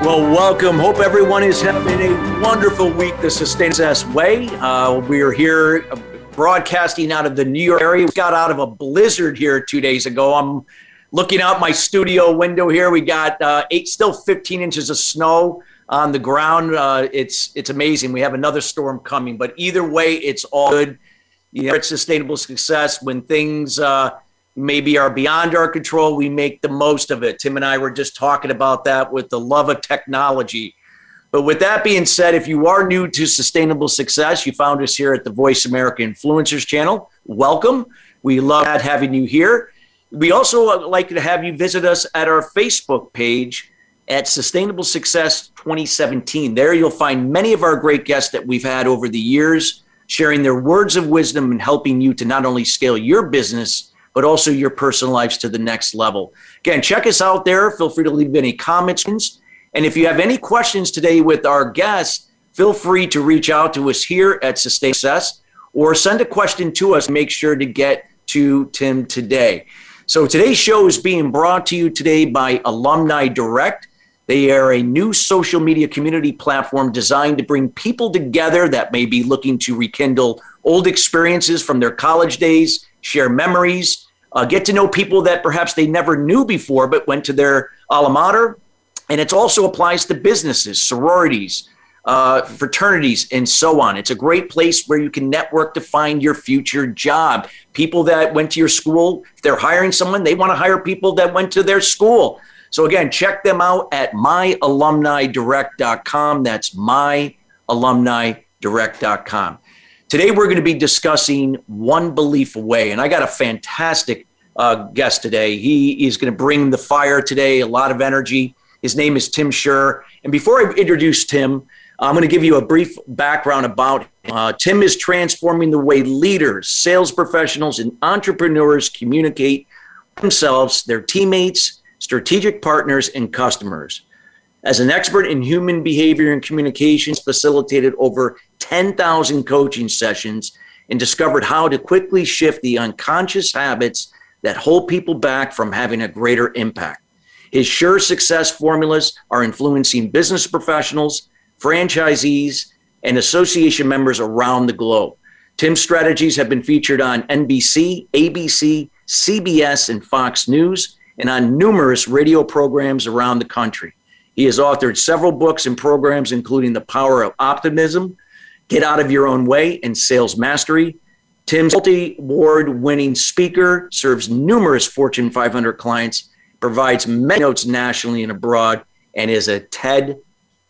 Well, welcome. Hope everyone is having a wonderful week the Sustain Success way. Uh, we are here uh, broadcasting out of the New York area. We got out of a blizzard here two days ago. I'm looking out my studio window here. We got uh, eight, still 15 inches of snow on the ground. Uh, it's it's amazing. We have another storm coming, but either way, it's all good. You know, it's sustainable success when things uh, maybe are beyond our control, we make the most of it. Tim and I were just talking about that with the love of technology. But with that being said, if you are new to sustainable success, you found us here at the Voice America Influencers channel. Welcome. We love having you here. We also like to have you visit us at our Facebook page at Sustainable Success 2017. There you'll find many of our great guests that we've had over the years sharing their words of wisdom and helping you to not only scale your business, but also your personal lives to the next level. Again, check us out there. Feel free to leave any comments. And if you have any questions today with our guests, feel free to reach out to us here at Sustain Success or send a question to us. Make sure to get to Tim today. So today's show is being brought to you today by Alumni Direct. They are a new social media community platform designed to bring people together that may be looking to rekindle old experiences from their college days share memories, uh, get to know people that perhaps they never knew before but went to their alma mater. And it also applies to businesses, sororities, uh, fraternities, and so on. It's a great place where you can network to find your future job. People that went to your school, if they're hiring someone, they want to hire people that went to their school. So again, check them out at myalumnidirect.com. That's myalumnidirect.com. Today, we're going to be discussing one belief away. And I got a fantastic uh, guest today. He is going to bring the fire today, a lot of energy. His name is Tim Shurr. And before I introduce Tim, I'm going to give you a brief background about him. Uh, Tim is transforming the way leaders, sales professionals, and entrepreneurs communicate themselves, their teammates, strategic partners, and customers. As an expert in human behavior and communications, facilitated over 10,000 coaching sessions and discovered how to quickly shift the unconscious habits that hold people back from having a greater impact. His sure success formulas are influencing business professionals, franchisees, and association members around the globe. Tim's strategies have been featured on NBC, ABC, CBS, and Fox News, and on numerous radio programs around the country. He has authored several books and programs, including The Power of Optimism, Get Out of Your Own Way, and Sales Mastery. Tim's multi award winning speaker, serves numerous Fortune 500 clients, provides many notes nationally and abroad, and is a TED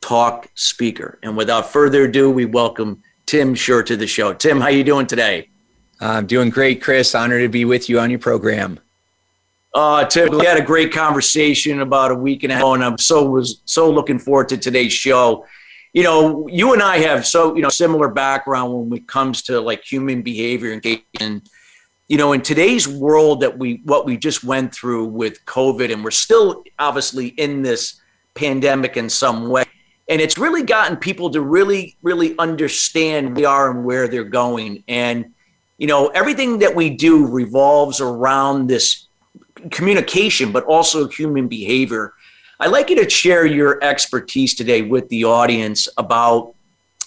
Talk speaker. And without further ado, we welcome Tim Shurr to the show. Tim, how are you doing today? I'm doing great, Chris. Honored to be with you on your program. Uh, Tim, we had a great conversation about a week and a half and I'm so was so looking forward to today's show. You know, you and I have so you know similar background when it comes to like human behavior and you know in today's world that we what we just went through with COVID, and we're still obviously in this pandemic in some way, and it's really gotten people to really really understand we are and where they're going, and you know everything that we do revolves around this communication, but also human behavior. I'd like you to share your expertise today with the audience about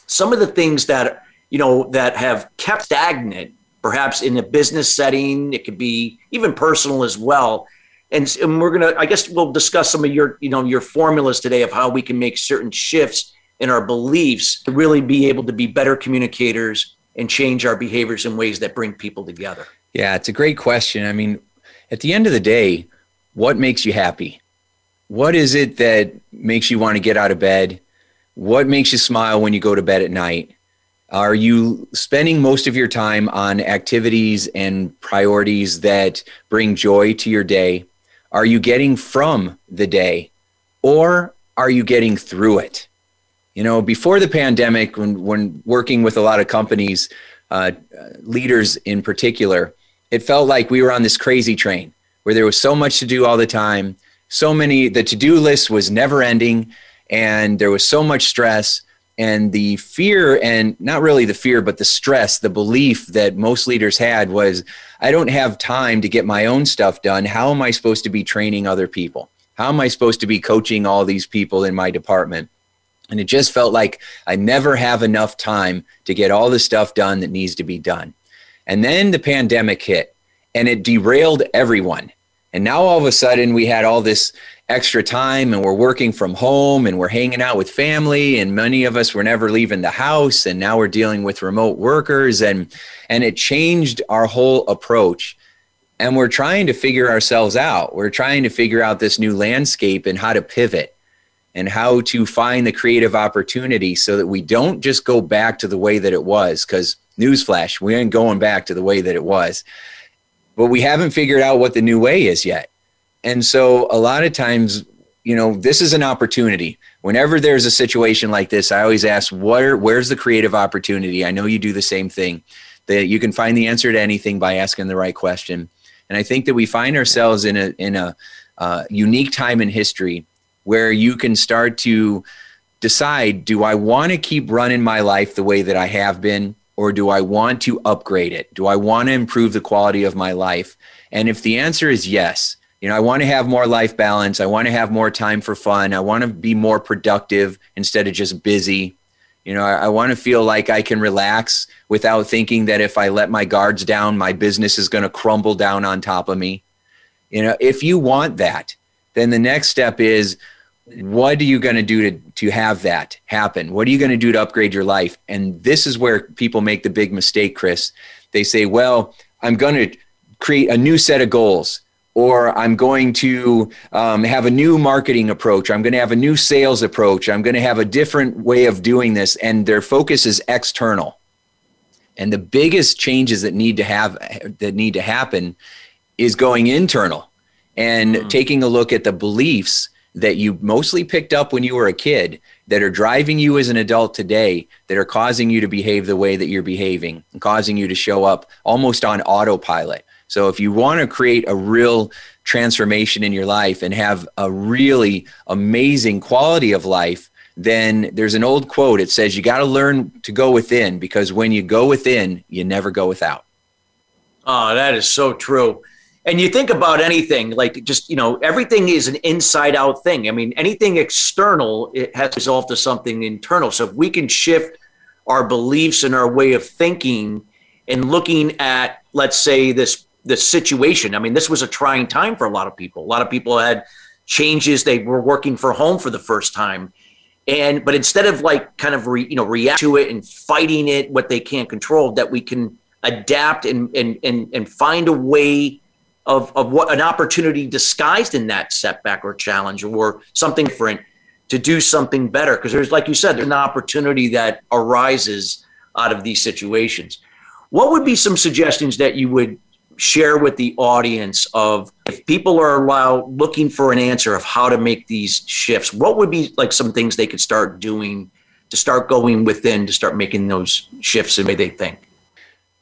some of the things that you know that have kept stagnant, perhaps in a business setting. It could be even personal as well. And, and we're gonna, I guess, we'll discuss some of your, you know, your formulas today of how we can make certain shifts in our beliefs to really be able to be better communicators and change our behaviors in ways that bring people together. Yeah, it's a great question. I mean, at the end of the day, what makes you happy? What is it that makes you want to get out of bed? What makes you smile when you go to bed at night? Are you spending most of your time on activities and priorities that bring joy to your day? Are you getting from the day or are you getting through it? You know, before the pandemic, when, when working with a lot of companies, uh, leaders in particular, it felt like we were on this crazy train where there was so much to do all the time, so many, the to do list was never ending, and there was so much stress. And the fear, and not really the fear, but the stress, the belief that most leaders had was I don't have time to get my own stuff done. How am I supposed to be training other people? How am I supposed to be coaching all these people in my department? And it just felt like I never have enough time to get all the stuff done that needs to be done. And then the pandemic hit and it derailed everyone. And now all of a sudden we had all this extra time and we're working from home and we're hanging out with family and many of us were never leaving the house and now we're dealing with remote workers and and it changed our whole approach and we're trying to figure ourselves out. We're trying to figure out this new landscape and how to pivot and how to find the creative opportunity so that we don't just go back to the way that it was. Because, newsflash, we ain't going back to the way that it was. But we haven't figured out what the new way is yet. And so, a lot of times, you know, this is an opportunity. Whenever there's a situation like this, I always ask, where, where's the creative opportunity? I know you do the same thing. That you can find the answer to anything by asking the right question. And I think that we find ourselves in a in a uh, unique time in history where you can start to decide: Do I want to keep running my life the way that I have been, or do I want to upgrade it? Do I want to improve the quality of my life? And if the answer is yes, you know, I want to have more life balance. I want to have more time for fun. I want to be more productive instead of just busy. You know, I, I want to feel like I can relax without thinking that if I let my guards down, my business is going to crumble down on top of me. You know, if you want that, then the next step is what are you going to do to, to have that happen? What are you going to do to upgrade your life? And this is where people make the big mistake, Chris. They say, well, I'm going to create a new set of goals or I'm going to um, have a new marketing approach. I'm going to have a new sales approach. I'm going to have a different way of doing this. And their focus is external. And the biggest changes that need to have that need to happen is going internal and mm. taking a look at the beliefs that you mostly picked up when you were a kid that are driving you as an adult today that are causing you to behave the way that you're behaving and causing you to show up almost on autopilot so if you want to create a real transformation in your life and have a really amazing quality of life, then there's an old quote. It says, You got to learn to go within because when you go within, you never go without. Oh, that is so true. And you think about anything like just, you know, everything is an inside out thing. I mean, anything external, it has resolved to something internal. So if we can shift our beliefs and our way of thinking and looking at, let's say, this this situation. I mean, this was a trying time for a lot of people. A lot of people had changes. They were working from home for the first time. And but instead of like kind of re, you know react to it and fighting it what they can't control, that we can adapt and and and, and find a way of, of what an opportunity disguised in that setback or challenge or something different to do something better. Because there's like you said, there's an opportunity that arises out of these situations. What would be some suggestions that you would share with the audience of if people are allowed looking for an answer of how to make these shifts what would be like some things they could start doing to start going within to start making those shifts in the way they think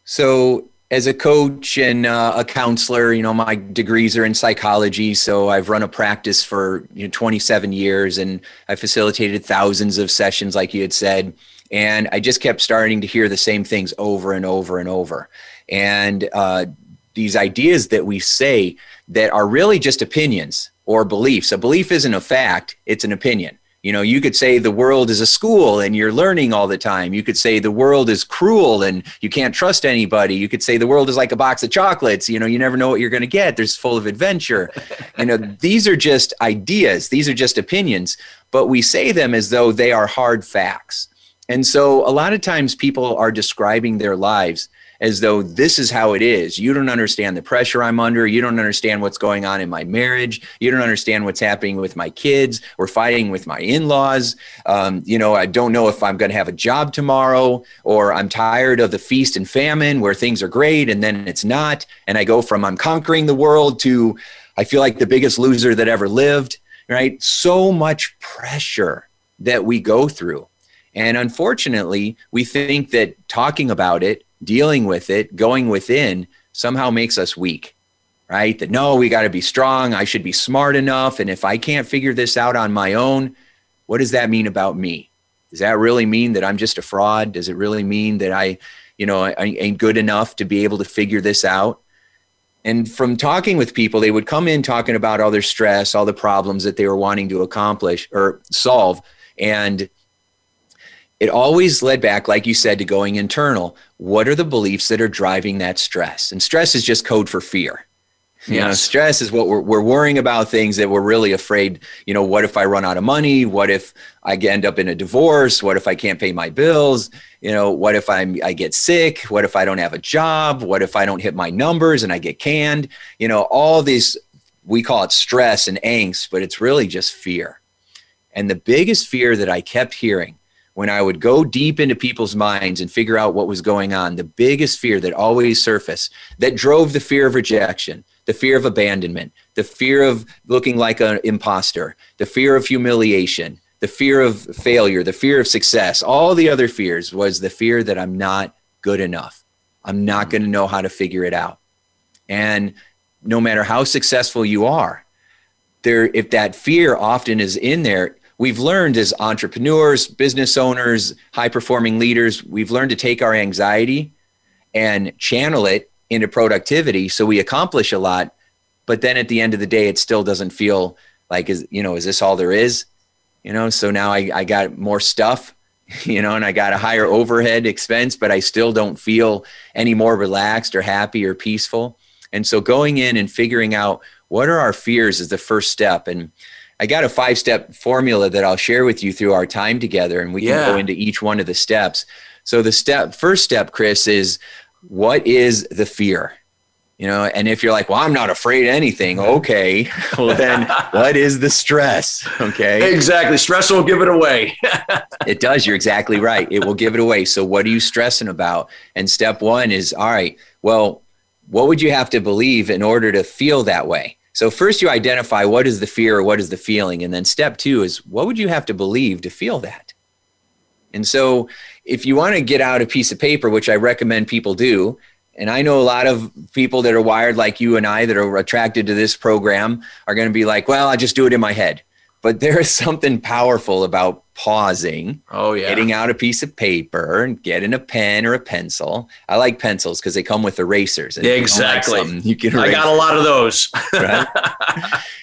so as a coach and uh, a counselor you know my degrees are in psychology so i've run a practice for you know, 27 years and i facilitated thousands of sessions like you had said and i just kept starting to hear the same things over and over and over and uh, these ideas that we say that are really just opinions or beliefs. A belief isn't a fact, it's an opinion. You know, you could say the world is a school and you're learning all the time. You could say the world is cruel and you can't trust anybody. You could say the world is like a box of chocolates. You know, you never know what you're going to get. There's full of adventure. you know, these are just ideas, these are just opinions, but we say them as though they are hard facts. And so a lot of times people are describing their lives as though this is how it is. You don't understand the pressure I'm under. You don't understand what's going on in my marriage. You don't understand what's happening with my kids. We're fighting with my in laws. Um, you know, I don't know if I'm going to have a job tomorrow, or I'm tired of the feast and famine where things are great and then it's not. And I go from I'm conquering the world to I feel like the biggest loser that ever lived, right? So much pressure that we go through. And unfortunately, we think that talking about it, dealing with it, going within somehow makes us weak, right? That no, we got to be strong. I should be smart enough. And if I can't figure this out on my own, what does that mean about me? Does that really mean that I'm just a fraud? Does it really mean that I, you know, I ain't good enough to be able to figure this out? And from talking with people, they would come in talking about all their stress, all the problems that they were wanting to accomplish or solve. And it always led back, like you said, to going internal. What are the beliefs that are driving that stress? And stress is just code for fear. You yes. know, stress is what we're, we're worrying about things that we're really afraid. You know, what if I run out of money? What if I end up in a divorce? What if I can't pay my bills? You know, what if I'm, I get sick? What if I don't have a job? What if I don't hit my numbers and I get canned? You know, all these, we call it stress and angst, but it's really just fear. And the biggest fear that I kept hearing when I would go deep into people's minds and figure out what was going on, the biggest fear that always surfaced that drove the fear of rejection, the fear of abandonment, the fear of looking like an imposter, the fear of humiliation, the fear of failure, the fear of success, all the other fears was the fear that I'm not good enough. I'm not going to know how to figure it out. And no matter how successful you are, there if that fear often is in there, we've learned as entrepreneurs, business owners, high performing leaders, we've learned to take our anxiety and channel it into productivity. So we accomplish a lot but then at the end of the day it still doesn't feel like is you know is this all there is? You know so now I, I got more stuff you know and i got a higher overhead expense but i still don't feel any more relaxed or happy or peaceful. And so going in and figuring out what are our fears is the first step. And i got a five step formula that i'll share with you through our time together and we yeah. can go into each one of the steps so the step first step chris is what is the fear? You know, and if you're like, well, I'm not afraid of anything, okay, well, then what is the stress? Okay. Exactly. Stress will give it away. it does. You're exactly right. It will give it away. So, what are you stressing about? And step one is, all right, well, what would you have to believe in order to feel that way? So, first you identify what is the fear or what is the feeling. And then step two is, what would you have to believe to feel that? And so, if you want to get out a piece of paper, which I recommend people do, and I know a lot of people that are wired like you and I that are attracted to this program are going to be like, well, I just do it in my head. But there is something powerful about pausing, oh yeah, getting out a piece of paper and getting a pen or a pencil. I like pencils because they come with erasers. And exactly. You, you can. Erase. I got a lot of those. right?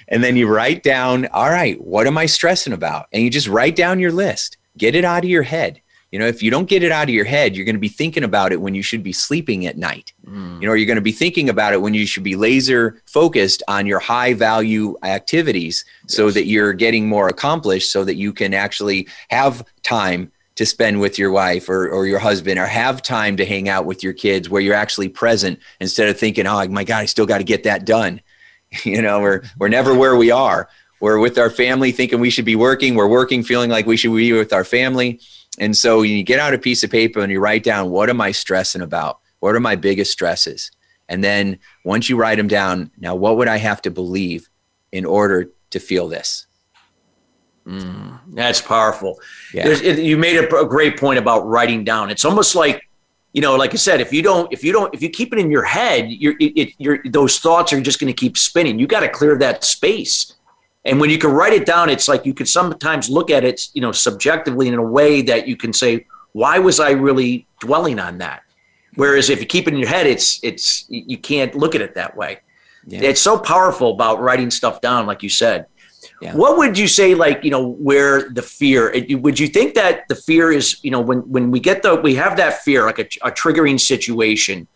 and then you write down, all right, what am I stressing about? And you just write down your list. Get it out of your head. You know, if you don't get it out of your head, you're going to be thinking about it when you should be sleeping at night. Mm. You know, you're going to be thinking about it when you should be laser focused on your high value activities yes. so that you're getting more accomplished so that you can actually have time to spend with your wife or, or your husband or have time to hang out with your kids where you're actually present instead of thinking, oh my God, I still got to get that done. you know, we're, we're never where we are. We're with our family thinking we should be working. We're working feeling like we should be with our family and so you get out a piece of paper and you write down what am I stressing about? What are my biggest stresses? And then once you write them down, now what would I have to believe in order to feel this? Mm, that's powerful. Yeah. It, you made a, a great point about writing down. It's almost like, you know, like I said, if you don't, if you don't, if you keep it in your head, you're, it, you're, those thoughts are just going to keep spinning. You got to clear that space. And when you can write it down, it's like you could sometimes look at it, you know, subjectively in a way that you can say, why was I really dwelling on that? Whereas if you keep it in your head, it's it's you can't look at it that way. Yeah. It's so powerful about writing stuff down, like you said. Yeah. What would you say, like you know, where the fear? Would you think that the fear is, you know, when when we get the we have that fear, like a, a triggering situation,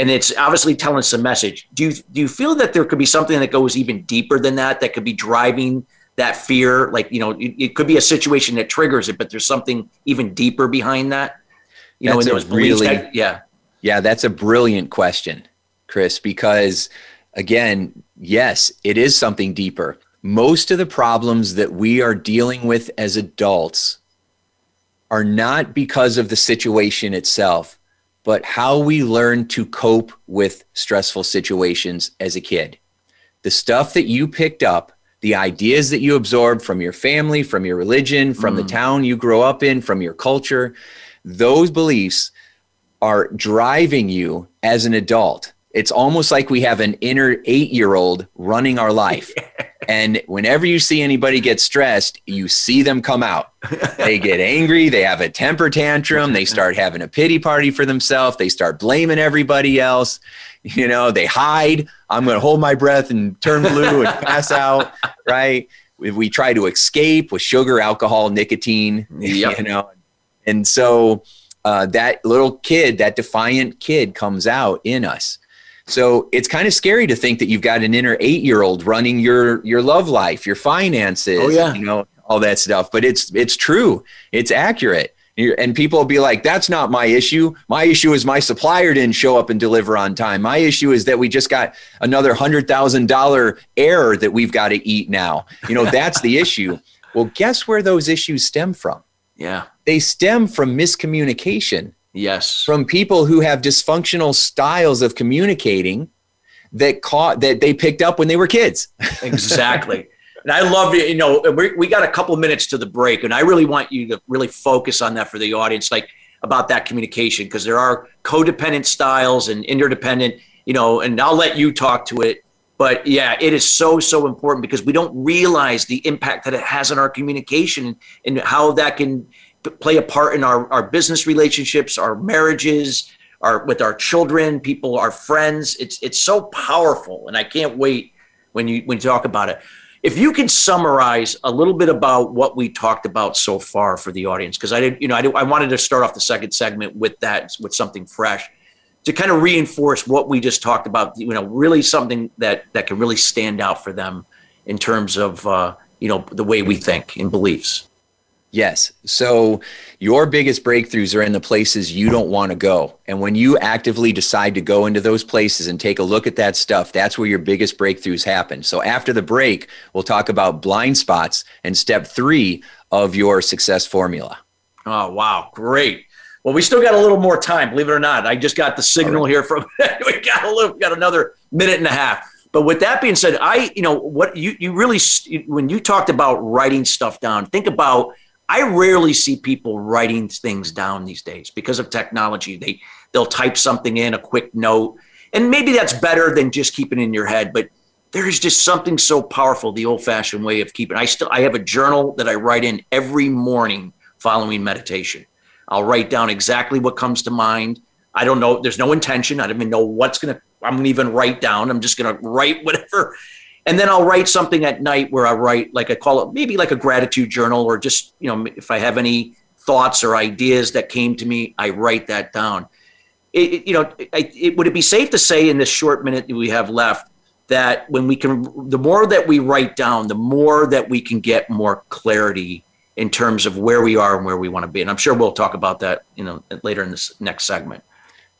and it's obviously telling us a message. Do you do you feel that there could be something that goes even deeper than that that could be driving that fear? Like you know, it, it could be a situation that triggers it, but there's something even deeper behind that. You that's know, in those really, yeah, yeah, that's a brilliant question, Chris. Because again, yes, it is something deeper. Most of the problems that we are dealing with as adults are not because of the situation itself but how we learn to cope with stressful situations as a kid. The stuff that you picked up the ideas that you absorb from your family, from your religion, from mm. the town you grow up in, from your culture, those beliefs are driving you as an adult. It's almost like we have an inner eight year old running our life. and whenever you see anybody get stressed, you see them come out. They get angry, they have a temper tantrum, they start having a pity party for themselves, they start blaming everybody else. You know, they hide. I'm going to hold my breath and turn blue and pass out, right? If we try to escape with sugar, alcohol, nicotine, yep. you know. And so uh, that little kid, that defiant kid comes out in us. So it's kind of scary to think that you've got an inner eight year old running your your love life, your finances, oh, yeah. you know, all that stuff. But it's it's true. It's accurate. And people will be like, that's not my issue. My issue is my supplier didn't show up and deliver on time. My issue is that we just got another $100,000 error that we've got to eat now. You know, that's the issue. Well, guess where those issues stem from? Yeah. They stem from miscommunication. Yes. From people who have dysfunctional styles of communicating that caught that they picked up when they were kids. exactly. And I love you. You know, we, we got a couple minutes to the break, and I really want you to really focus on that for the audience, like about that communication, because there are codependent styles and interdependent. You know, and I'll let you talk to it. But yeah, it is so so important because we don't realize the impact that it has on our communication and how that can play a part in our, our business relationships, our marriages, our with our children, people, our friends. It's it's so powerful, and I can't wait when you when you talk about it. If you can summarize a little bit about what we talked about so far for the audience, because I didn't, you know, I, did, I wanted to start off the second segment with that, with something fresh, to kind of reinforce what we just talked about. You know, really something that that can really stand out for them in terms of uh, you know the way we think and beliefs. Yes. So your biggest breakthroughs are in the places you don't want to go. And when you actively decide to go into those places and take a look at that stuff, that's where your biggest breakthroughs happen. So after the break, we'll talk about blind spots and step three of your success formula. Oh, wow. Great. Well, we still got a little more time, believe it or not. I just got the signal right. here from we got a little, got another minute and a half. But with that being said, I, you know, what you you really when you talked about writing stuff down, think about I rarely see people writing things down these days because of technology. They they'll type something in a quick note, and maybe that's better than just keeping in your head. But there is just something so powerful, the old-fashioned way of keeping. I still I have a journal that I write in every morning following meditation. I'll write down exactly what comes to mind. I don't know. There's no intention. I don't even know what's gonna. I'm gonna even write down. I'm just gonna write whatever and then I'll write something at night where I write like I call it maybe like a gratitude journal or just you know if I have any thoughts or ideas that came to me, I write that down. It, it, you know, it, would it be safe to say in this short minute that we have left that when we can, the more that we write down, the more that we can get more clarity in terms of where we are and where we want to be. And I'm sure we'll talk about that, you know, later in this next segment.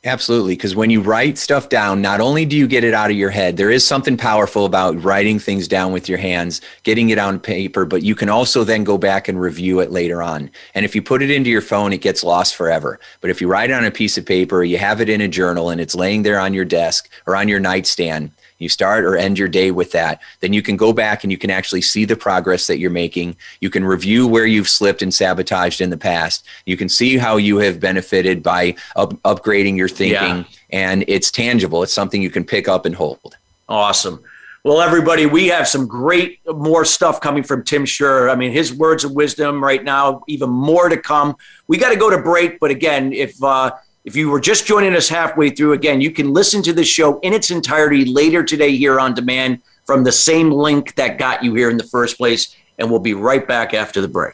Absolutely. Because when you write stuff down, not only do you get it out of your head, there is something powerful about writing things down with your hands, getting it on paper, but you can also then go back and review it later on. And if you put it into your phone, it gets lost forever. But if you write it on a piece of paper, you have it in a journal and it's laying there on your desk or on your nightstand, you start or end your day with that, then you can go back and you can actually see the progress that you're making. You can review where you've slipped and sabotaged in the past. You can see how you have benefited by up- upgrading your thinking, yeah. and it's tangible. It's something you can pick up and hold. Awesome. Well, everybody, we have some great more stuff coming from Tim Shurr. I mean, his words of wisdom right now, even more to come. We got to go to break, but again, if uh, if you were just joining us halfway through, again, you can listen to the show in its entirety later today here on demand from the same link that got you here in the first place. And we'll be right back after the break.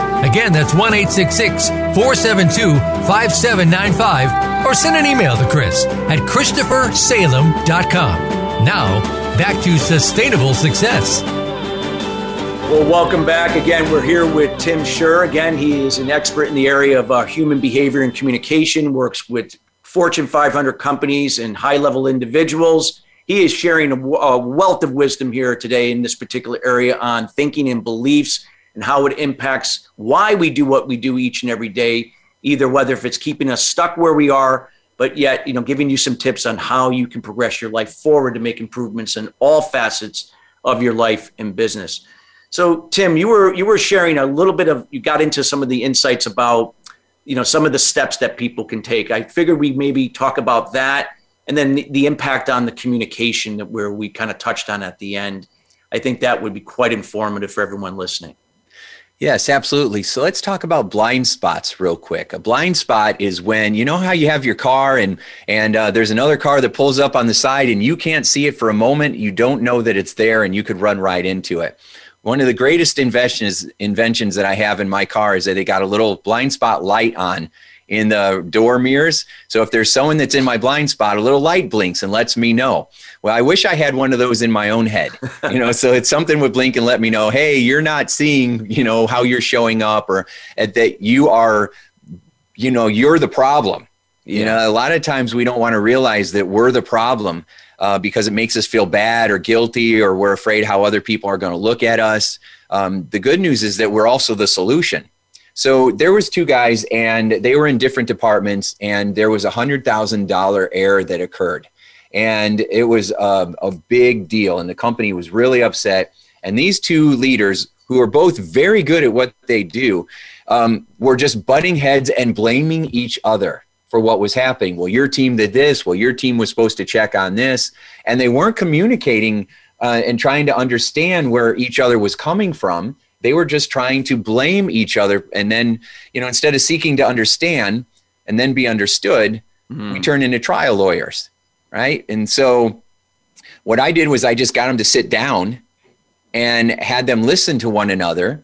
Again, that's 1 866 472 5795. Or send an email to Chris at ChristopherSalem.com. Now, back to sustainable success. Well, welcome back. Again, we're here with Tim Shurr. Again, he is an expert in the area of uh, human behavior and communication, works with Fortune 500 companies and high level individuals. He is sharing a wealth of wisdom here today in this particular area on thinking and beliefs and how it impacts why we do what we do each and every day, either whether if it's keeping us stuck where we are but yet, you know, giving you some tips on how you can progress your life forward to make improvements in all facets of your life and business. So, Tim, you were you were sharing a little bit of you got into some of the insights about you know some of the steps that people can take. I figured we maybe talk about that and then the, the impact on the communication that where we kind of touched on at the end. I think that would be quite informative for everyone listening. Yes, absolutely. So let's talk about blind spots real quick. A blind spot is when you know how you have your car and and uh, there's another car that pulls up on the side and you can't see it for a moment. You don't know that it's there and you could run right into it. One of the greatest inventions inventions that I have in my car is that they got a little blind spot light on in the door mirrors. So if there's someone that's in my blind spot, a little light blinks and lets me know. Well, I wish I had one of those in my own head, you know, so it's something would blink and let me know, hey, you're not seeing, you know, how you're showing up or uh, that you are, you know, you're the problem. You know, a lot of times we don't want to realize that we're the problem uh, because it makes us feel bad or guilty or we're afraid how other people are going to look at us. Um, the good news is that we're also the solution. So there was two guys and they were in different departments and there was a hundred thousand dollar error that occurred. And it was a, a big deal and the company was really upset. And these two leaders who are both very good at what they do um, were just butting heads and blaming each other for what was happening. Well, your team did this. Well, your team was supposed to check on this. And they weren't communicating uh, and trying to understand where each other was coming from they were just trying to blame each other. And then, you know, instead of seeking to understand and then be understood, mm. we hmm. turn into trial lawyers. Right. And so what I did was I just got them to sit down and had them listen to one another.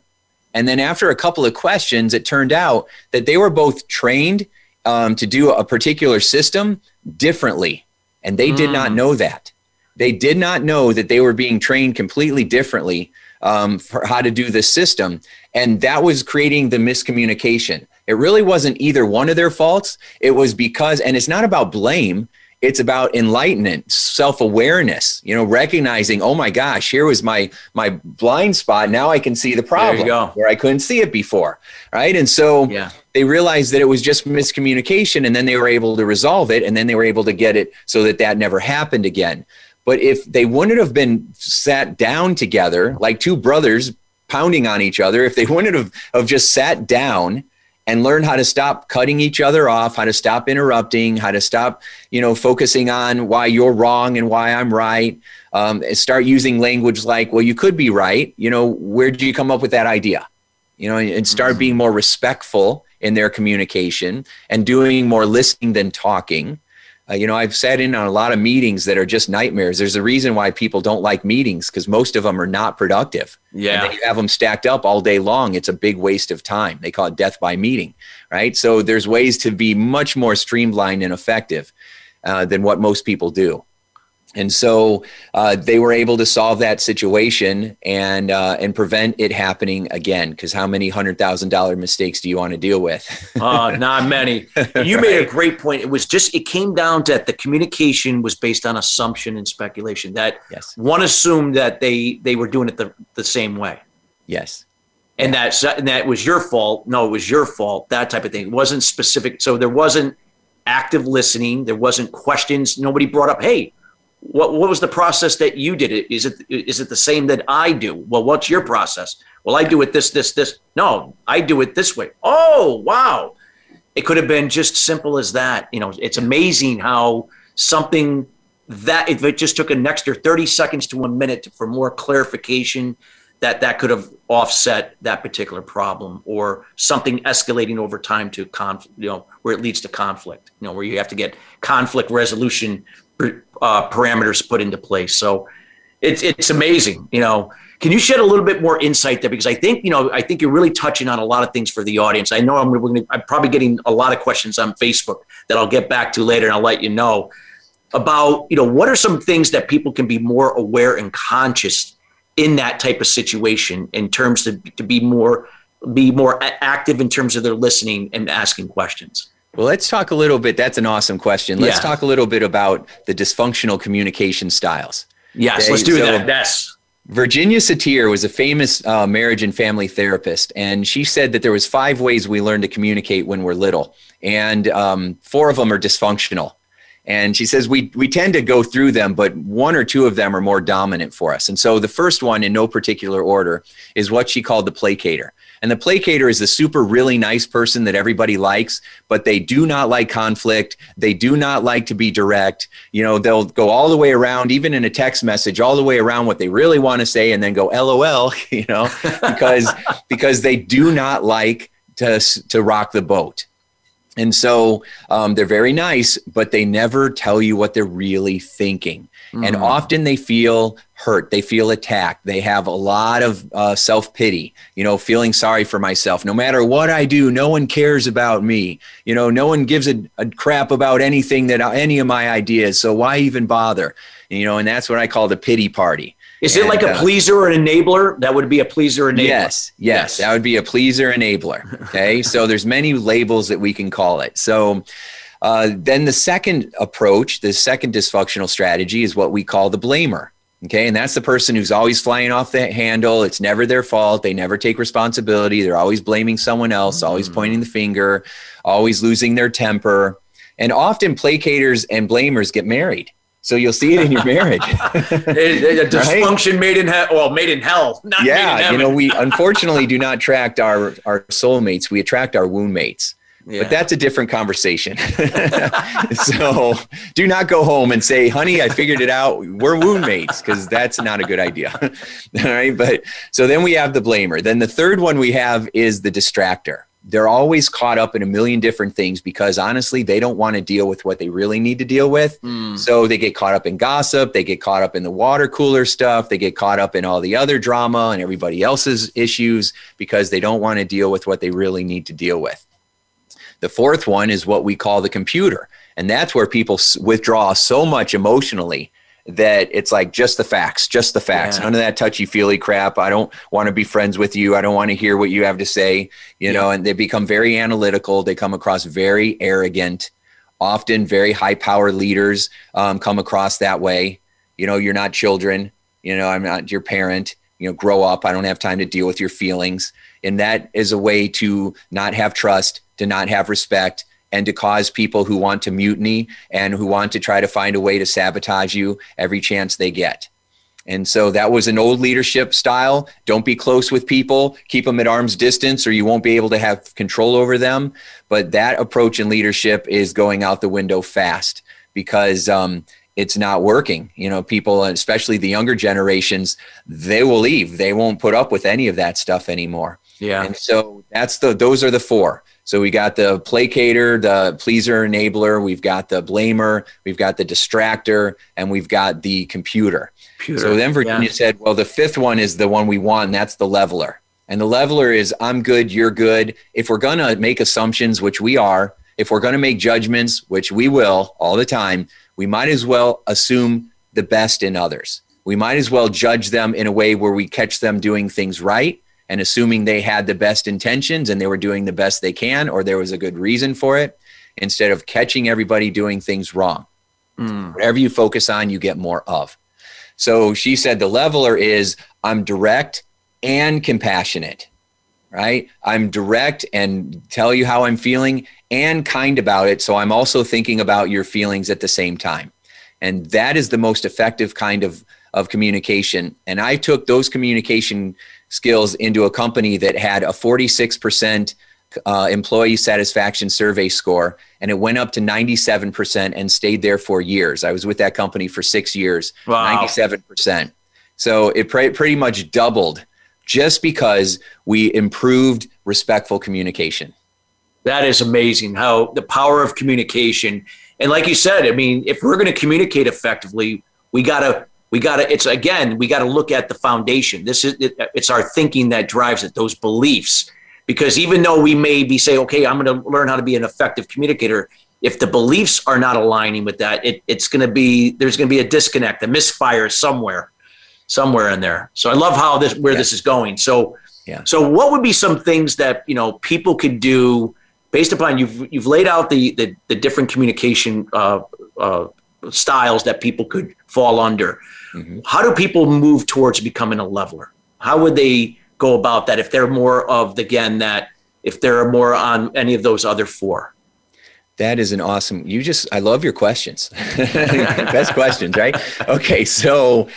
And then after a couple of questions, it turned out that they were both trained um, to do a particular system differently. And they mm. did not hmm. know that. They did not know that they were being trained completely differently um, for how to do this system. And that was creating the miscommunication. It really wasn't either one of their faults. It was because, and it's not about blame, it's about enlightenment self-awareness you know recognizing oh my gosh here was my my blind spot now i can see the problem where i couldn't see it before right and so yeah. they realized that it was just miscommunication and then they were able to resolve it and then they were able to get it so that that never happened again but if they wouldn't have been sat down together, like two brothers pounding on each other, if they wouldn't have, have just sat down and learned how to stop cutting each other off, how to stop interrupting, how to stop, you know, focusing on why you're wrong and why I'm right. Um, start using language like, well, you could be right. You know, where did you come up with that idea? You know, and start mm-hmm. being more respectful in their communication and doing more listening than talking. Uh, you know, I've sat in on a lot of meetings that are just nightmares. There's a reason why people don't like meetings because most of them are not productive. Yeah. And you have them stacked up all day long. It's a big waste of time. They call it death by meeting, right? So there's ways to be much more streamlined and effective uh, than what most people do. And so uh, they were able to solve that situation and uh, and prevent it happening again. Because how many hundred thousand dollar mistakes do you want to deal with? uh, not many. You made a great point. It was just it came down to that the communication was based on assumption and speculation. That yes. one assumed that they they were doing it the, the same way. Yes. And yeah. that and that was your fault. No, it was your fault. That type of thing. It wasn't specific. So there wasn't active listening. There wasn't questions. Nobody brought up, hey what what was the process that you did it? Is it is it the same that i do? Well what's your process? Well i do it this this this. No i do it this way. Oh wow. It could have been just simple as that. You know it's amazing how something that if it just took an extra 30 seconds to a minute for more clarification that that could have offset that particular problem or something escalating over time to conflict you know where it leads to conflict you know where you have to get conflict resolution uh, parameters put into place. So it's it's amazing. You know, can you shed a little bit more insight there? Because I think you know, I think you're really touching on a lot of things for the audience. I know I'm gonna, I'm probably getting a lot of questions on Facebook that I'll get back to later, and I'll let you know about you know what are some things that people can be more aware and conscious in that type of situation in terms to to be more be more active in terms of their listening and asking questions. Well, let's talk a little bit. That's an awesome question. Let's yeah. talk a little bit about the dysfunctional communication styles. Yes, okay? let's do so, that. Yes. Virginia Satir was a famous uh, marriage and family therapist, and she said that there was five ways we learn to communicate when we're little, and um, four of them are dysfunctional. And she says we we tend to go through them, but one or two of them are more dominant for us. And so the first one, in no particular order, is what she called the placator. And the placator is the super really nice person that everybody likes, but they do not like conflict. They do not like to be direct. You know, they'll go all the way around, even in a text message, all the way around what they really want to say, and then go LOL. You know, because because they do not like to to rock the boat. And so um, they're very nice, but they never tell you what they're really thinking. Mm. And often they feel hurt. They feel attacked. They have a lot of uh, self pity, you know, feeling sorry for myself. No matter what I do, no one cares about me. You know, no one gives a, a crap about anything that any of my ideas. So why even bother? You know, and that's what I call the pity party. Is and, it like a uh, pleaser or an enabler? That would be a pleaser enabler. Yes, yes, yes. that would be a pleaser enabler. Okay, so there's many labels that we can call it. So uh, then the second approach, the second dysfunctional strategy is what we call the blamer. Okay, and that's the person who's always flying off the handle. It's never their fault. They never take responsibility. They're always blaming someone else, mm-hmm. always pointing the finger, always losing their temper. And often placators and blamers get married. So you'll see it in your marriage. a dysfunction right? made in hell. Well, made in hell. yeah, you know, we unfortunately do not attract our our soulmates. We attract our wound mates. Yeah. But that's a different conversation. so do not go home and say, honey, I figured it out. We're wound mates, because that's not a good idea. All right. But so then we have the blamer. Then the third one we have is the distractor. They're always caught up in a million different things because honestly, they don't want to deal with what they really need to deal with. Mm. So they get caught up in gossip, they get caught up in the water cooler stuff, they get caught up in all the other drama and everybody else's issues because they don't want to deal with what they really need to deal with. The fourth one is what we call the computer. And that's where people withdraw so much emotionally that it's like just the facts, just the facts. Yeah. None of that touchy feely crap. I don't want to be friends with you. I don't want to hear what you have to say, you yeah. know, and they become very analytical. They come across very arrogant. Often, very high power leaders um, come across that way. You know, you're not children. You know, I'm not your parent. You know, grow up. I don't have time to deal with your feelings. And that is a way to not have trust, to not have respect, and to cause people who want to mutiny and who want to try to find a way to sabotage you every chance they get. And so that was an old leadership style. Don't be close with people, keep them at arm's distance, or you won't be able to have control over them. But that approach in leadership is going out the window fast because um, it's not working. You know, people, especially the younger generations, they will leave. They won't put up with any of that stuff anymore. Yeah. And so that's the those are the four. So we got the placator, the pleaser enabler, we've got the blamer, we've got the distractor, and we've got the computer. computer. So then Virginia yeah. said, well, the fifth one is the one we want, and that's the leveler. And the leveler is I'm good, you're good. If we're going to make assumptions, which we are, if we're going to make judgments, which we will all the time, we might as well assume the best in others. We might as well judge them in a way where we catch them doing things right and assuming they had the best intentions and they were doing the best they can or there was a good reason for it instead of catching everybody doing things wrong. Mm. Whatever you focus on, you get more of. So she said the leveler is I'm direct and compassionate, right? I'm direct and tell you how I'm feeling and kind about it. So I'm also thinking about your feelings at the same time. And that is the most effective kind of, of communication. And I took those communication skills into a company that had a 46% uh, employee satisfaction survey score, and it went up to 97% and stayed there for years. I was with that company for six years, wow. 97%. So it pre- pretty much doubled just because we improved respectful communication. That is amazing how the power of communication. And like you said, I mean, if we're going to communicate effectively, we got to we got to it's again we got to look at the foundation. This is it, it's our thinking that drives it those beliefs. Because even though we may be say okay i'm going to learn how to be an effective communicator if the beliefs are not aligning with that it, it's going to be there's going to be a disconnect a misfire somewhere somewhere in there. So i love how this where yeah. this is going. So yeah. so what would be some things that you know people could do based upon you've you've laid out the the, the different communication uh, uh, styles that people could fall under. Mm-hmm. how do people move towards becoming a leveler? How would they go about that if they're more of the again that if they're more on any of those other four? That is an awesome you just i love your questions. Best questions right? Okay so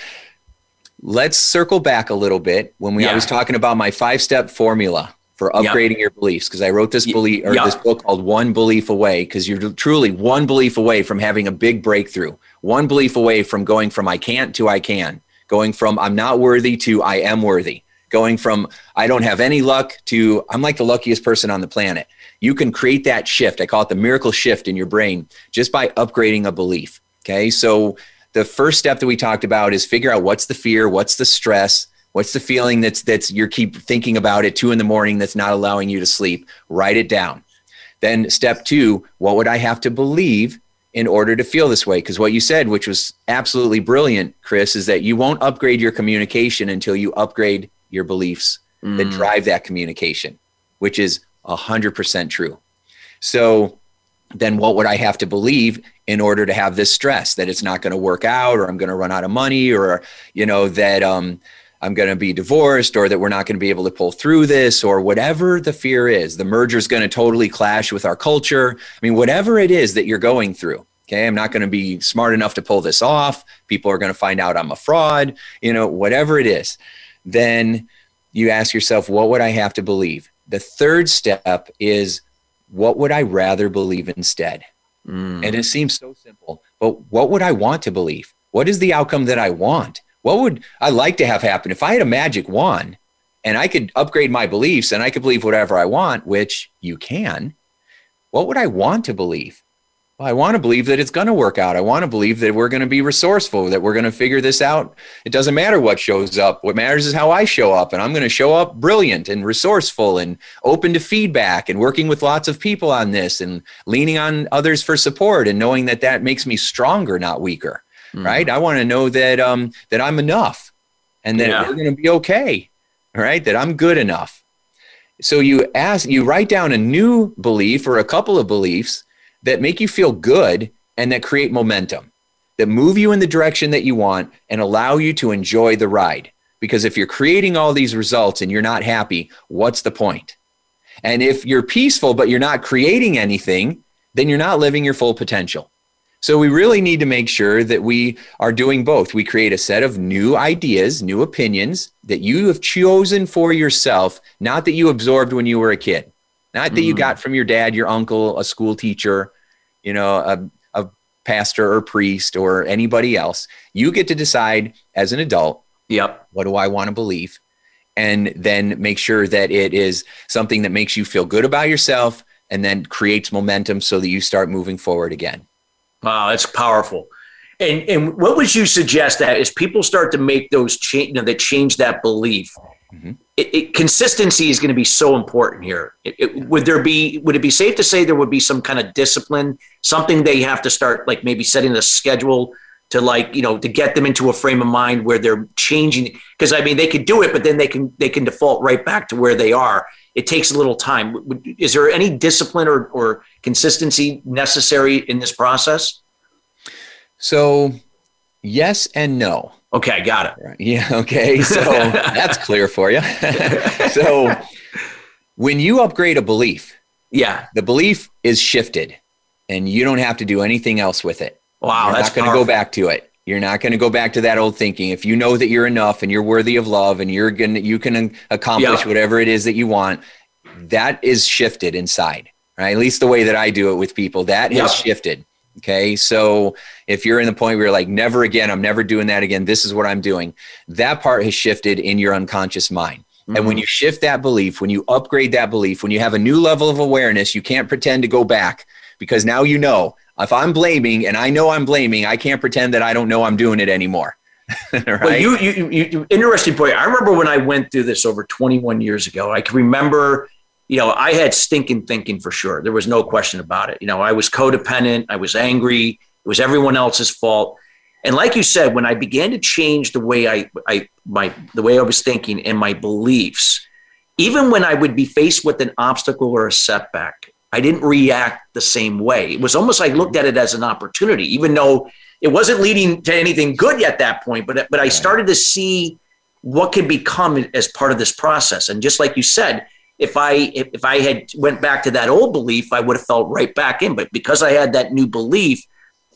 let's circle back a little bit when we yeah. i was talking about my five step formula for upgrading your beliefs because i wrote this belief or this book called one belief away because you're truly one belief away from having a big breakthrough one belief away from going from i can't to i can going from i'm not worthy to i am worthy going from I don't have any luck to I'm like the luckiest person on the planet. You can create that shift. I call it the miracle shift in your brain just by upgrading a belief. Okay. So the first step that we talked about is figure out what's the fear, what's the stress, what's the feeling that's that's you keep thinking about at two in the morning that's not allowing you to sleep. Write it down. Then step two, what would I have to believe in order to feel this way? Because what you said, which was absolutely brilliant, Chris, is that you won't upgrade your communication until you upgrade your beliefs mm. that drive that communication, which is 100% true. So then what would I have to believe in order to have this stress that it's not going to work out or I'm going to run out of money or, you know, that um, I'm going to be divorced or that we're not going to be able to pull through this or whatever the fear is. The merger is going to totally clash with our culture. I mean, whatever it is that you're going through. Okay, I'm not going to be smart enough to pull this off. People are going to find out I'm a fraud, you know, whatever it is then you ask yourself, what would I have to believe? The third step is, what would I rather believe instead? Mm. And it seems so simple, but what would I want to believe? What is the outcome that I want? What would I like to have happen? If I had a magic wand and I could upgrade my beliefs and I could believe whatever I want, which you can, what would I want to believe? well, I want to believe that it's going to work out. I want to believe that we're going to be resourceful, that we're going to figure this out. It doesn't matter what shows up. What matters is how I show up. And I'm going to show up brilliant and resourceful and open to feedback and working with lots of people on this and leaning on others for support and knowing that that makes me stronger, not weaker. Mm. Right. I want to know that, um, that I'm enough and that yeah. we're going to be okay. Right. That I'm good enough. So you ask, you write down a new belief or a couple of beliefs that make you feel good and that create momentum, that move you in the direction that you want and allow you to enjoy the ride. Because if you're creating all these results and you're not happy, what's the point? And if you're peaceful, but you're not creating anything, then you're not living your full potential. So we really need to make sure that we are doing both. We create a set of new ideas, new opinions that you have chosen for yourself, not that you absorbed when you were a kid. Not that mm. you got from your dad, your uncle, a school teacher, you know, a, a pastor or priest or anybody else. You get to decide as an adult. Yep. What do I want to believe? And then make sure that it is something that makes you feel good about yourself and then creates momentum so that you start moving forward again. Wow, that's powerful. And and what would you suggest that as people start to make those change, you know, that change that belief? Mm-hmm it, it, consistency is going to be so important here. It, would there be would it be safe to say there would be some kind of discipline, something they have to start like maybe setting a schedule to like you know to get them into a frame of mind where they're changing because i mean they could do it but then they can they can default right back to where they are. It takes a little time. Is there any discipline or, or consistency necessary in this process? So yes and no. Okay got it. Yeah okay so that's clear for you so when you upgrade a belief yeah. the belief is shifted and you don't have to do anything else with it Wow, you're that's not going to go back to it. You're not going to go back to that old thinking. If you know that you're enough and you're worthy of love and you're going to, you can accomplish whatever it is that you want, that is shifted inside, right? At least the way that I do it with people, that has shifted. Okay. So if you're in the point where you're like, never again, I'm never doing that again. This is what I'm doing. That part has shifted in your unconscious mind. Mm-hmm. And when mm-hmm. you shift that belief, when you upgrade that belief, when you have a new level of awareness, you can't pretend to go back because now you know if I'm blaming and I know I'm blaming, I can't pretend that I don't know I'm doing it anymore. right? Well, you, you, you, interesting point. I remember when I went through this over 21 years ago. I can remember, you know, I had stinking thinking for sure. There was no question about it. You know, I was codependent. I was angry. It was everyone else's fault. And like you said, when I began to change the way I, I, my, the way I was thinking and my beliefs, even when I would be faced with an obstacle or a setback, I didn't react the same way. It was almost like I looked at it as an opportunity, even though it wasn't leading to anything good at that point. But but I started to see what could become as part of this process. And just like you said, if I if, if I had went back to that old belief, I would have felt right back in. But because I had that new belief,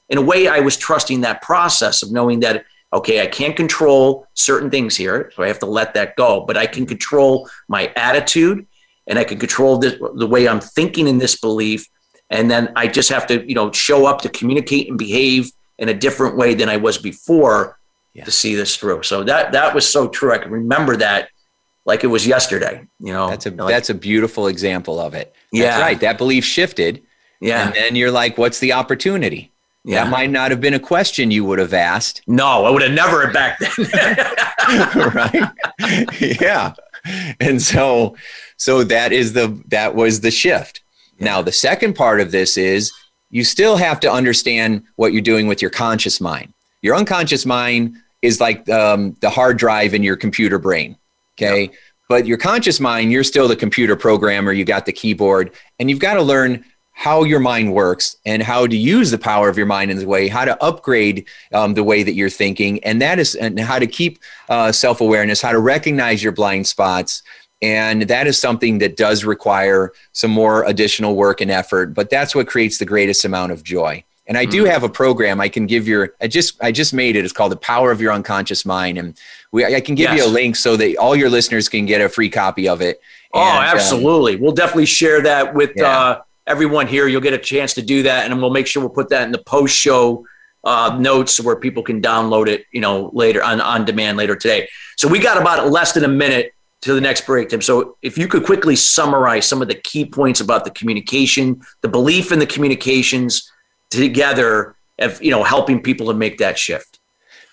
in a way, I was trusting that process of knowing that okay, I can't control certain things here, so I have to let that go. But I can mm-hmm. control my attitude and I can control this, the way I'm thinking in this belief. And then I just have to, you know, show up to communicate and behave in a different way than I was before yeah. to see this through. So that that was so true. I can remember that like it was yesterday. You know, that's a that's a beautiful example of it. That's yeah, right. That belief shifted. Yeah, and then you're like, what's the opportunity? Yeah. That might not have been a question you would have asked. No, I would have never back then. right? Yeah. And so so that is the that was the shift. Now the second part of this is you still have to understand what you're doing with your conscious mind. Your unconscious mind is like um, the hard drive in your computer brain. Okay. But your conscious mind, you're still the computer programmer, you got the keyboard, and you've got to learn how your mind works and how to use the power of your mind in the way, how to upgrade um, the way that you're thinking, and that is and how to keep uh, self awareness, how to recognize your blind spots, and that is something that does require some more additional work and effort, but that's what creates the greatest amount of joy. And I do hmm. have a program I can give your I just I just made it. It's called The Power of Your Unconscious Mind. And we I can give yes. you a link so that all your listeners can get a free copy of it. Oh, and, um, absolutely. Um, we'll definitely share that with yeah. uh, everyone here. You'll get a chance to do that, and we'll make sure we'll put that in the post show uh, notes where people can download it, you know, later on on demand later today. So we got about less than a minute to the next break, Tim. So if you could quickly summarize some of the key points about the communication, the belief in the communications together of you know helping people to make that shift.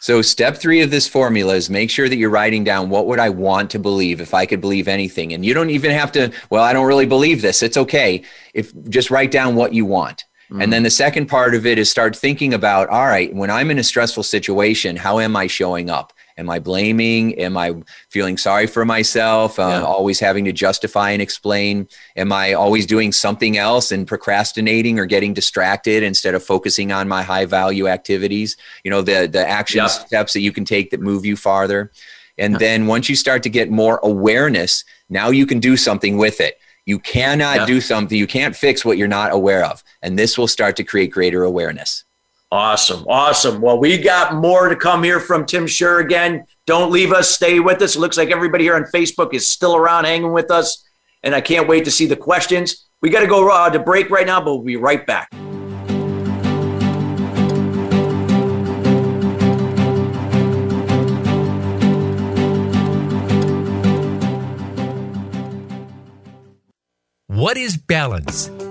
So step three of this formula is make sure that you're writing down what would I want to believe if I could believe anything. And you don't even have to, well, I don't really believe this. It's okay. If just write down what you want. Mm-hmm. And then the second part of it is start thinking about, all right, when I'm in a stressful situation, how am I showing up? Am I blaming? Am I feeling sorry for myself? Uh, yeah. Always having to justify and explain? Am I always doing something else and procrastinating or getting distracted instead of focusing on my high value activities? You know, the, the action yeah. steps that you can take that move you farther. And yeah. then once you start to get more awareness, now you can do something with it. You cannot do something, you can't fix what you're not aware of. And this will start to create greater awareness. Awesome. Awesome. Well, we got more to come here from Tim Shurr again. Don't leave us. Stay with us. It looks like everybody here on Facebook is still around hanging with us. And I can't wait to see the questions. We got to go uh, to break right now, but we'll be right back. What is balance?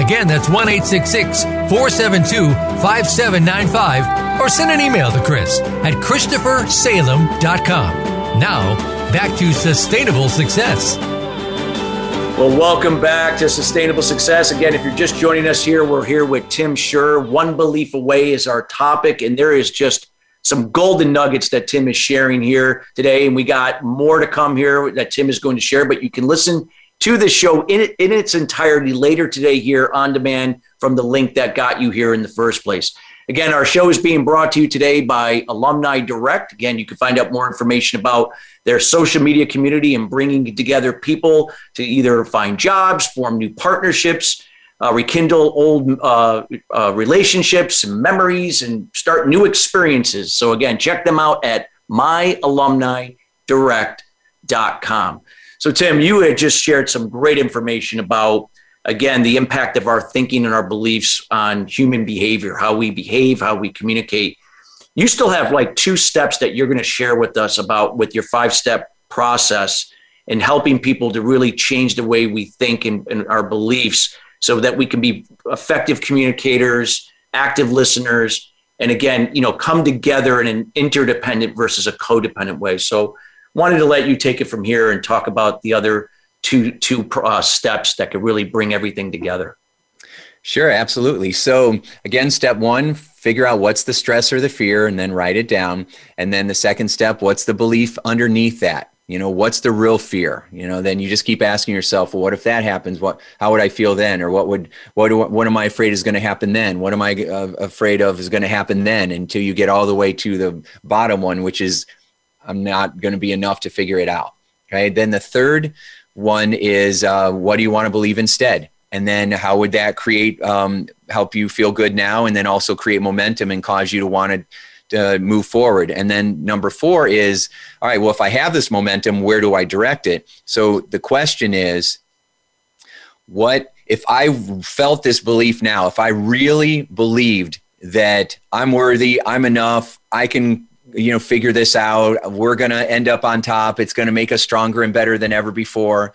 Again, that's 1 866 472 5795. Or send an email to Chris at ChristopherSalem.com. Now, back to Sustainable Success. Well, welcome back to Sustainable Success. Again, if you're just joining us here, we're here with Tim Shurr. One belief away is our topic, and there is just some golden nuggets that Tim is sharing here today. And we got more to come here that Tim is going to share, but you can listen to the show in, in its entirety later today here on demand from the link that got you here in the first place. Again, our show is being brought to you today by Alumni Direct. Again, you can find out more information about their social media community and bringing together people to either find jobs, form new partnerships, uh, rekindle old uh, uh, relationships and memories, and start new experiences. So, again, check them out at myalumnidirect.com. So, Tim, you had just shared some great information about, again, the impact of our thinking and our beliefs on human behavior, how we behave, how we communicate. You still have like two steps that you're going to share with us about with your five step process in helping people to really change the way we think and, and our beliefs so that we can be effective communicators, active listeners, and again, you know, come together in an interdependent versus a codependent way. So, wanted to let you take it from here and talk about the other two two uh, steps that could really bring everything together. Sure, absolutely. So, again, step one, figure out what's the stress or the fear and then write it down. And then the second step, what's the belief underneath that? you know what's the real fear you know then you just keep asking yourself well what if that happens what how would i feel then or what would what do, what am i afraid is going to happen then what am i uh, afraid of is going to happen then until you get all the way to the bottom one which is i'm not going to be enough to figure it out okay then the third one is uh, what do you want to believe instead and then how would that create um, help you feel good now and then also create momentum and cause you to want to uh, move forward. And then number four is, all right, well, if I have this momentum, where do I direct it? So the question is, what if I felt this belief now, if I really believed that I'm worthy, I'm enough, I can you know figure this out we're going to end up on top it's going to make us stronger and better than ever before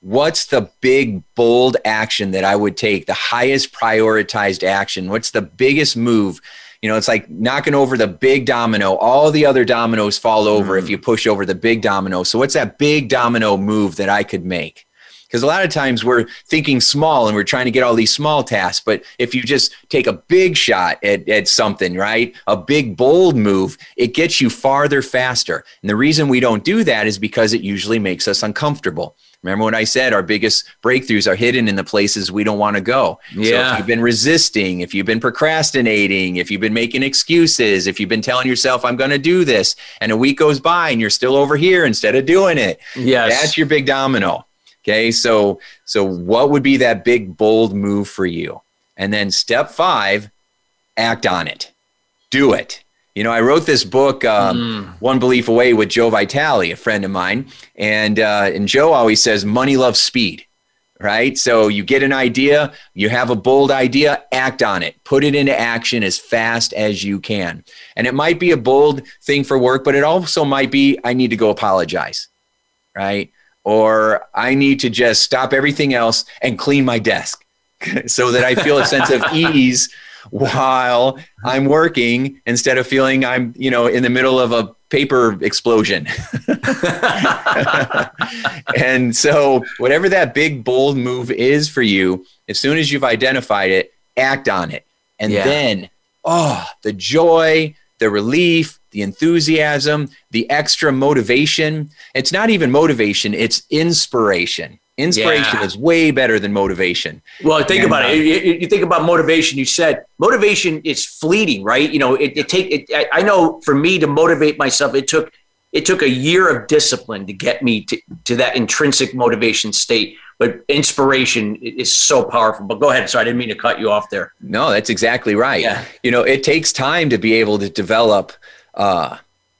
what's the big bold action that i would take the highest prioritized action what's the biggest move you know, it's like knocking over the big domino. All the other dominoes fall over mm. if you push over the big domino. So, what's that big domino move that I could make? Because a lot of times we're thinking small and we're trying to get all these small tasks. But if you just take a big shot at, at something, right? A big, bold move, it gets you farther faster. And the reason we don't do that is because it usually makes us uncomfortable. Remember what I said? Our biggest breakthroughs are hidden in the places we don't want to go. Yeah. So if you've been resisting, if you've been procrastinating, if you've been making excuses, if you've been telling yourself, I'm going to do this, and a week goes by and you're still over here instead of doing it, yes. that's your big domino. Okay. So, so what would be that big, bold move for you? And then step five, act on it. Do it. You know, I wrote this book, um, mm. One Belief Away, with Joe Vitale, a friend of mine, and uh, and Joe always says, "Money loves speed." Right. So you get an idea, you have a bold idea, act on it, put it into action as fast as you can. And it might be a bold thing for work, but it also might be, I need to go apologize. Right. Or I need to just stop everything else and clean my desk so that I feel a sense of ease while I'm working instead of feeling I'm, you know, in the middle of a paper explosion. and so, whatever that big, bold move is for you, as soon as you've identified it, act on it. And yeah. then, oh, the joy, the relief, the enthusiasm, the extra motivation. It's not even motivation, it's inspiration. Inspiration yeah. is way better than motivation. Well, think and, about uh, it. You, you, think about motivation. You said motivation is fleeting, right? You know, it, it take. It, I know for me to motivate myself, it took it took a year of discipline to get me to, to that intrinsic motivation state. But inspiration is so powerful. But go ahead. Sorry, I didn't mean to cut you off there. No, that's exactly right. Yeah. You know, it takes time to be able to develop, uh,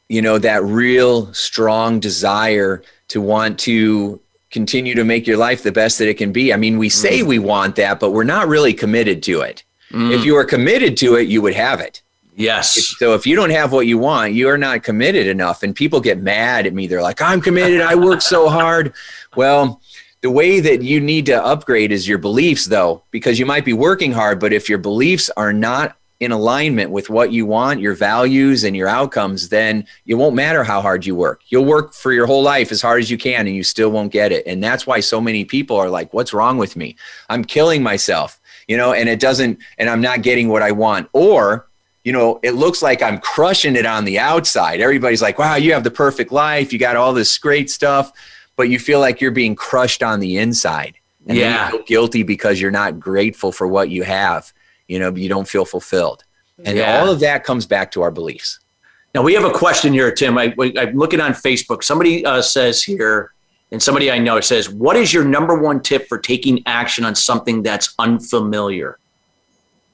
you know, that real strong desire to want to continue to make your life the best that it can be. I mean, we say mm. we want that, but we're not really committed to it. Mm. If you were committed to it, you would have it. Yes. So if you don't have what you want, you are not committed enough. And people get mad at me. They're like, I'm committed. I work so hard. Well, the way that you need to upgrade is your beliefs, though, because you might be working hard, but if your beliefs are not in alignment with what you want, your values, and your outcomes, then it won't matter how hard you work. You'll work for your whole life as hard as you can and you still won't get it. And that's why so many people are like, What's wrong with me? I'm killing myself, you know, and it doesn't, and I'm not getting what I want. Or, you know, it looks like I'm crushing it on the outside. Everybody's like, Wow, you have the perfect life. You got all this great stuff, but you feel like you're being crushed on the inside. And yeah. you feel guilty because you're not grateful for what you have you know, you don't feel fulfilled. And yeah. all of that comes back to our beliefs. Now we have a question here, Tim. I, am looking on Facebook. Somebody uh, says here, and somebody I know says, "What is your number one tip for taking action on something that's unfamiliar?"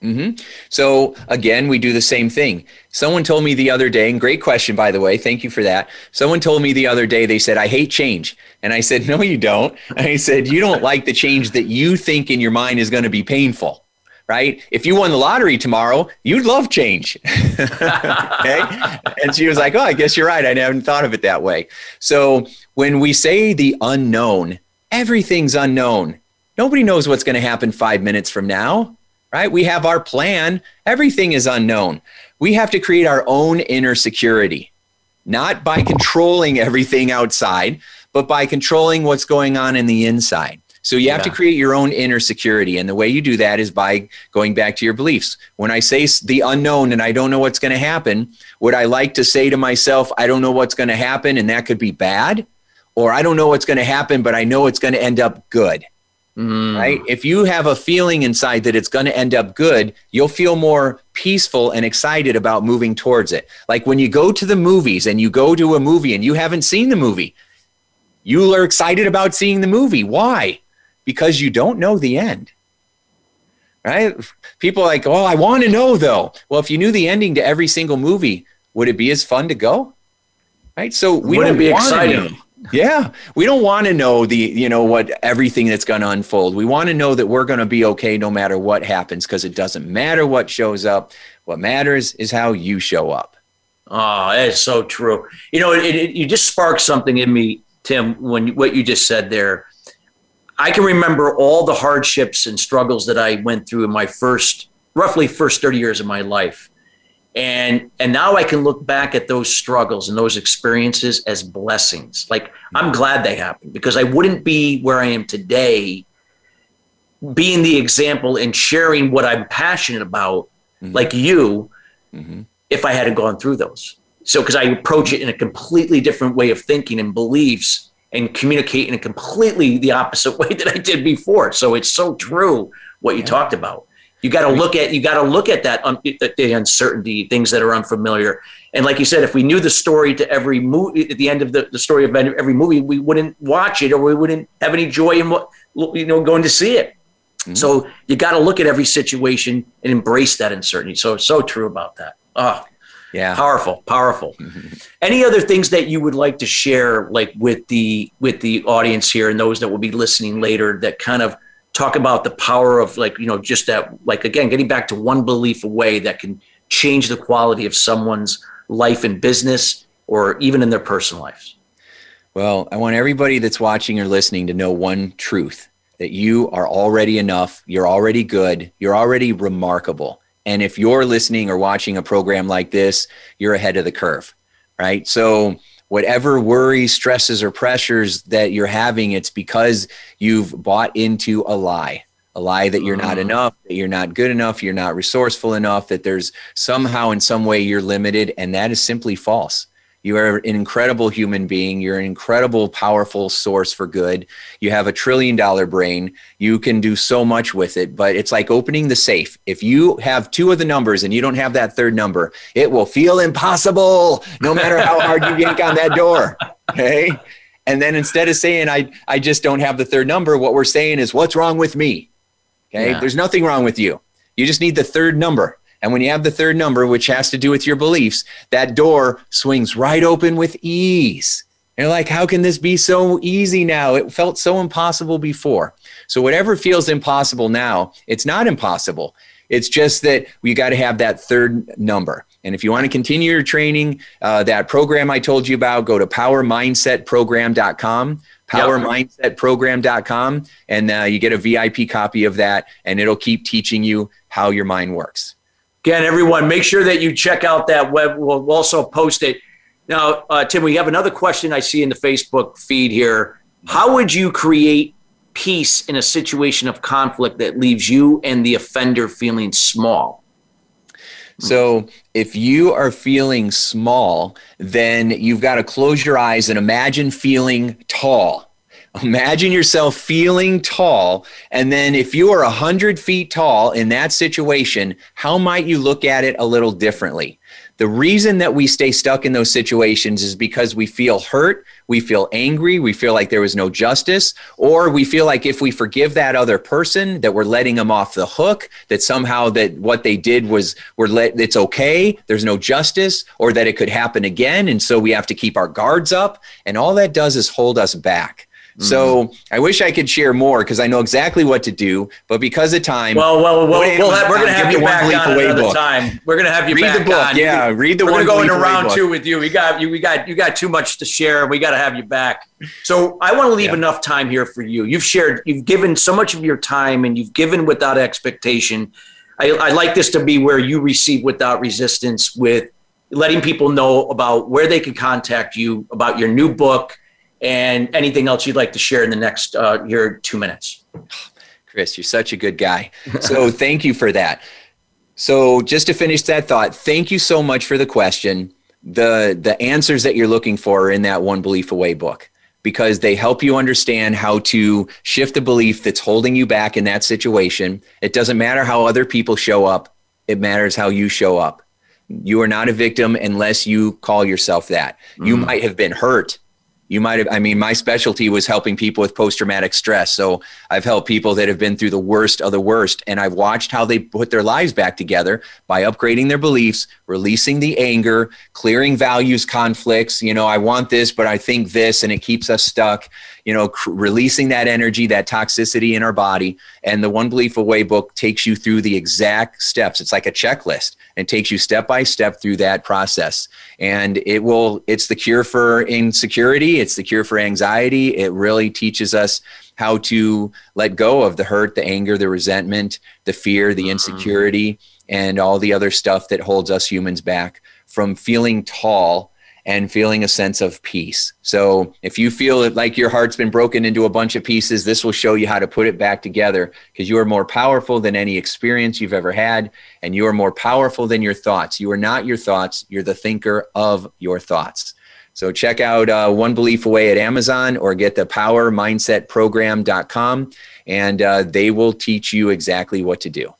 Mm-hmm. So again, we do the same thing. Someone told me the other day, and great question, by the way. Thank you for that. Someone told me the other day, they said, I hate change. And I said, No, you don't. And I said, You don't like the change that you think in your mind is going to be painful right? If you won the lottery tomorrow, you'd love change. okay. And she was like, Oh, I guess you're right. I haven't thought of it that way. So when we say the unknown, everything's unknown. Nobody knows what's going to happen five minutes from now, right? We have our plan. Everything is unknown. We have to create our own inner security, not by controlling everything outside, but by controlling what's going on in the inside. So you have yeah. to create your own inner security. And the way you do that is by going back to your beliefs. When I say the unknown and I don't know what's going to happen, would I like to say to myself, I don't know what's going to happen and that could be bad? Or I don't know what's going to happen, but I know it's going to end up good. Mm. Right? If you have a feeling inside that it's going to end up good, you'll feel more peaceful and excited about moving towards it. Like when you go to the movies and you go to a movie and you haven't seen the movie, you are excited about seeing the movie. Why? Because you don't know the end. Right? People are like, oh, I want to know though. Well, if you knew the ending to every single movie, would it be as fun to go? Right? So we would don't be exciting. Yeah, we don't want to know the you know what everything that's going to unfold. We want to know that we're going to be okay no matter what happens because it doesn't matter what shows up. What matters is how you show up. Oh, that is so true. You know, it, it, you just sparked something in me, Tim, when what you just said there. I can remember all the hardships and struggles that I went through in my first, roughly first 30 years of my life. And and now I can look back at those struggles and those experiences as blessings. Like I'm glad they happened because I wouldn't be where I am today being the example and sharing what I'm passionate about mm-hmm. like you mm-hmm. if I hadn't gone through those. So because I approach it in a completely different way of thinking and beliefs and communicate in a completely the opposite way that I did before. So it's so true what you yeah. talked about. You got to look at you got to look at that un, the uncertainty, things that are unfamiliar. And like you said, if we knew the story to every movie at the end of the, the story of every movie, we wouldn't watch it or we wouldn't have any joy in what you know going to see it. Mm-hmm. So you got to look at every situation and embrace that uncertainty. So it's so true about that. Oh, yeah. Powerful powerful. Mm-hmm. Any other things that you would like to share like with the with the audience here and those that will be listening later that kind of talk about the power of like you know just that like again getting back to one belief away that can change the quality of someone's life and business or even in their personal lives? Well i want everybody that's watching or listening to know one truth that you are already enough, you're already good, you're already remarkable. And if you're listening or watching a program like this, you're ahead of the curve, right? So, whatever worries, stresses, or pressures that you're having, it's because you've bought into a lie a lie that you're not mm. enough, that you're not good enough, you're not resourceful enough, that there's somehow in some way you're limited. And that is simply false. You are an incredible human being. You're an incredible, powerful source for good. You have a trillion dollar brain. You can do so much with it, but it's like opening the safe. If you have two of the numbers and you don't have that third number, it will feel impossible no matter how hard you yank on that door. Okay. And then instead of saying, I, I just don't have the third number, what we're saying is, what's wrong with me? Okay. Yeah. There's nothing wrong with you. You just need the third number. And when you have the third number, which has to do with your beliefs, that door swings right open with ease. And you're like, how can this be so easy now? It felt so impossible before. So, whatever feels impossible now, it's not impossible. It's just that we got to have that third number. And if you want to continue your training, uh, that program I told you about, go to powermindsetprogram.com powermindsetprogram.com and uh, you get a vip copy of that and it'll keep teaching you how your mind works again everyone make sure that you check out that web. We'll also post it. Now uh, tim we have another question i see in the facebook feed here. How would you create peace in a situation of conflict that leaves you and the offender feeling small? So if you are feeling small, then you've got to close your eyes and imagine feeling tall. Imagine yourself feeling tall. And then if you are 100 feet tall in that situation, how might you look at it a little differently? The reason that we stay stuck in those situations is because we feel hurt, we feel angry, we feel like there was no justice, or we feel like if we forgive that other person, that we're letting them off the hook, that somehow that what they did was we're let it's okay, there's no justice, or that it could happen again, and so we have to keep our guards up, and all that does is hold us back. So mm-hmm. I wish I could share more because I know exactly what to do, but because of time, well, well, well, we'll have, we're going to have you back on another book. time. We're going to have you read back the book. On. Yeah, read the. One. We're going to go into round two with you. We got you. We got you. Got too much to share. We got to have you back. So I want to leave yeah. enough time here for you. You've shared. You've given so much of your time, and you've given without expectation. I, I like this to be where you receive without resistance with letting people know about where they can contact you about your new book and anything else you'd like to share in the next uh, your two minutes. Chris, you're such a good guy. So thank you for that. So just to finish that thought, thank you so much for the question. The the answers that you're looking for are in that one belief away book because they help you understand how to shift the belief that's holding you back in that situation. It doesn't matter how other people show up, it matters how you show up. You are not a victim unless you call yourself that. Mm. You might have been hurt you might have i mean my specialty was helping people with post-traumatic stress. So i've helped people that have been through the worst of the worst and i've watched how they put their lives back together by upgrading their beliefs releasing the anger clearing values conflicts. You know i want this but i think this and it keeps us stuck you know cr- releasing that energy that toxicity in our body and the one belief away book takes you through the exact steps. It's like a checklist. And takes you step by step through that process. And it will it's the cure for insecurity. It's the cure for anxiety. It really teaches us how to let go of the hurt the anger the resentment the fear the mm-hmm. insecurity and all the other stuff that holds us humans back from feeling tall and feeling a sense of peace. So, if you feel like your heart's been broken into a bunch of pieces, this will show you how to put it back together because you are more powerful than any experience you've ever had, and you are more powerful than your thoughts. You are not your thoughts, you're the thinker of your thoughts. So, check out uh, One Belief Away at Amazon or get the powermindsetprogram.com, and uh, they will teach you exactly what to do.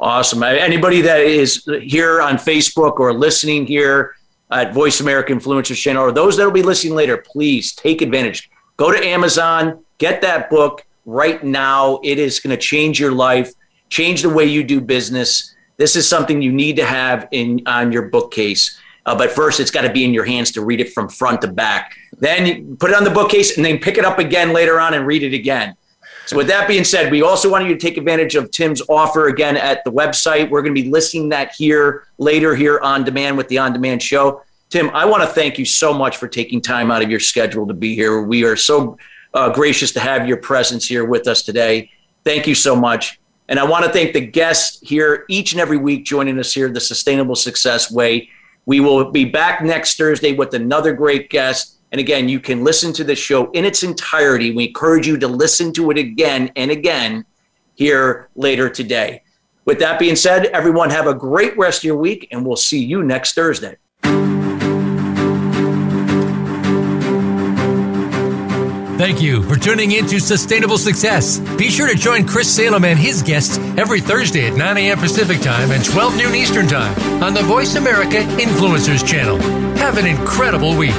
Awesome. Anybody that is here on Facebook or listening here, at Voice America Influencers channel, or those that will be listening later, please take advantage. Go to Amazon, get that book right now. It is going to change your life, change the way you do business. This is something you need to have in on your bookcase. Uh, but first, it's got to be in your hands to read it from front to back. Then put it on the bookcase and then pick it up again later on and read it again. So, with that being said, we also want you to take advantage of Tim's offer again at the website. We're going to be listing that here later here on demand with the on demand show. Tim, I want to thank you so much for taking time out of your schedule to be here. We are so uh, gracious to have your presence here with us today. Thank you so much. And I want to thank the guests here each and every week joining us here, the Sustainable Success Way. We will be back next Thursday with another great guest. And again, you can listen to the show in its entirety. We encourage you to listen to it again and again here later today. With that being said, everyone have a great rest of your week, and we'll see you next Thursday. Thank you for tuning in to Sustainable Success. Be sure to join Chris Salem and his guests every Thursday at 9 a.m. Pacific Time and 12 noon Eastern Time on the Voice America Influencers Channel. Have an incredible week.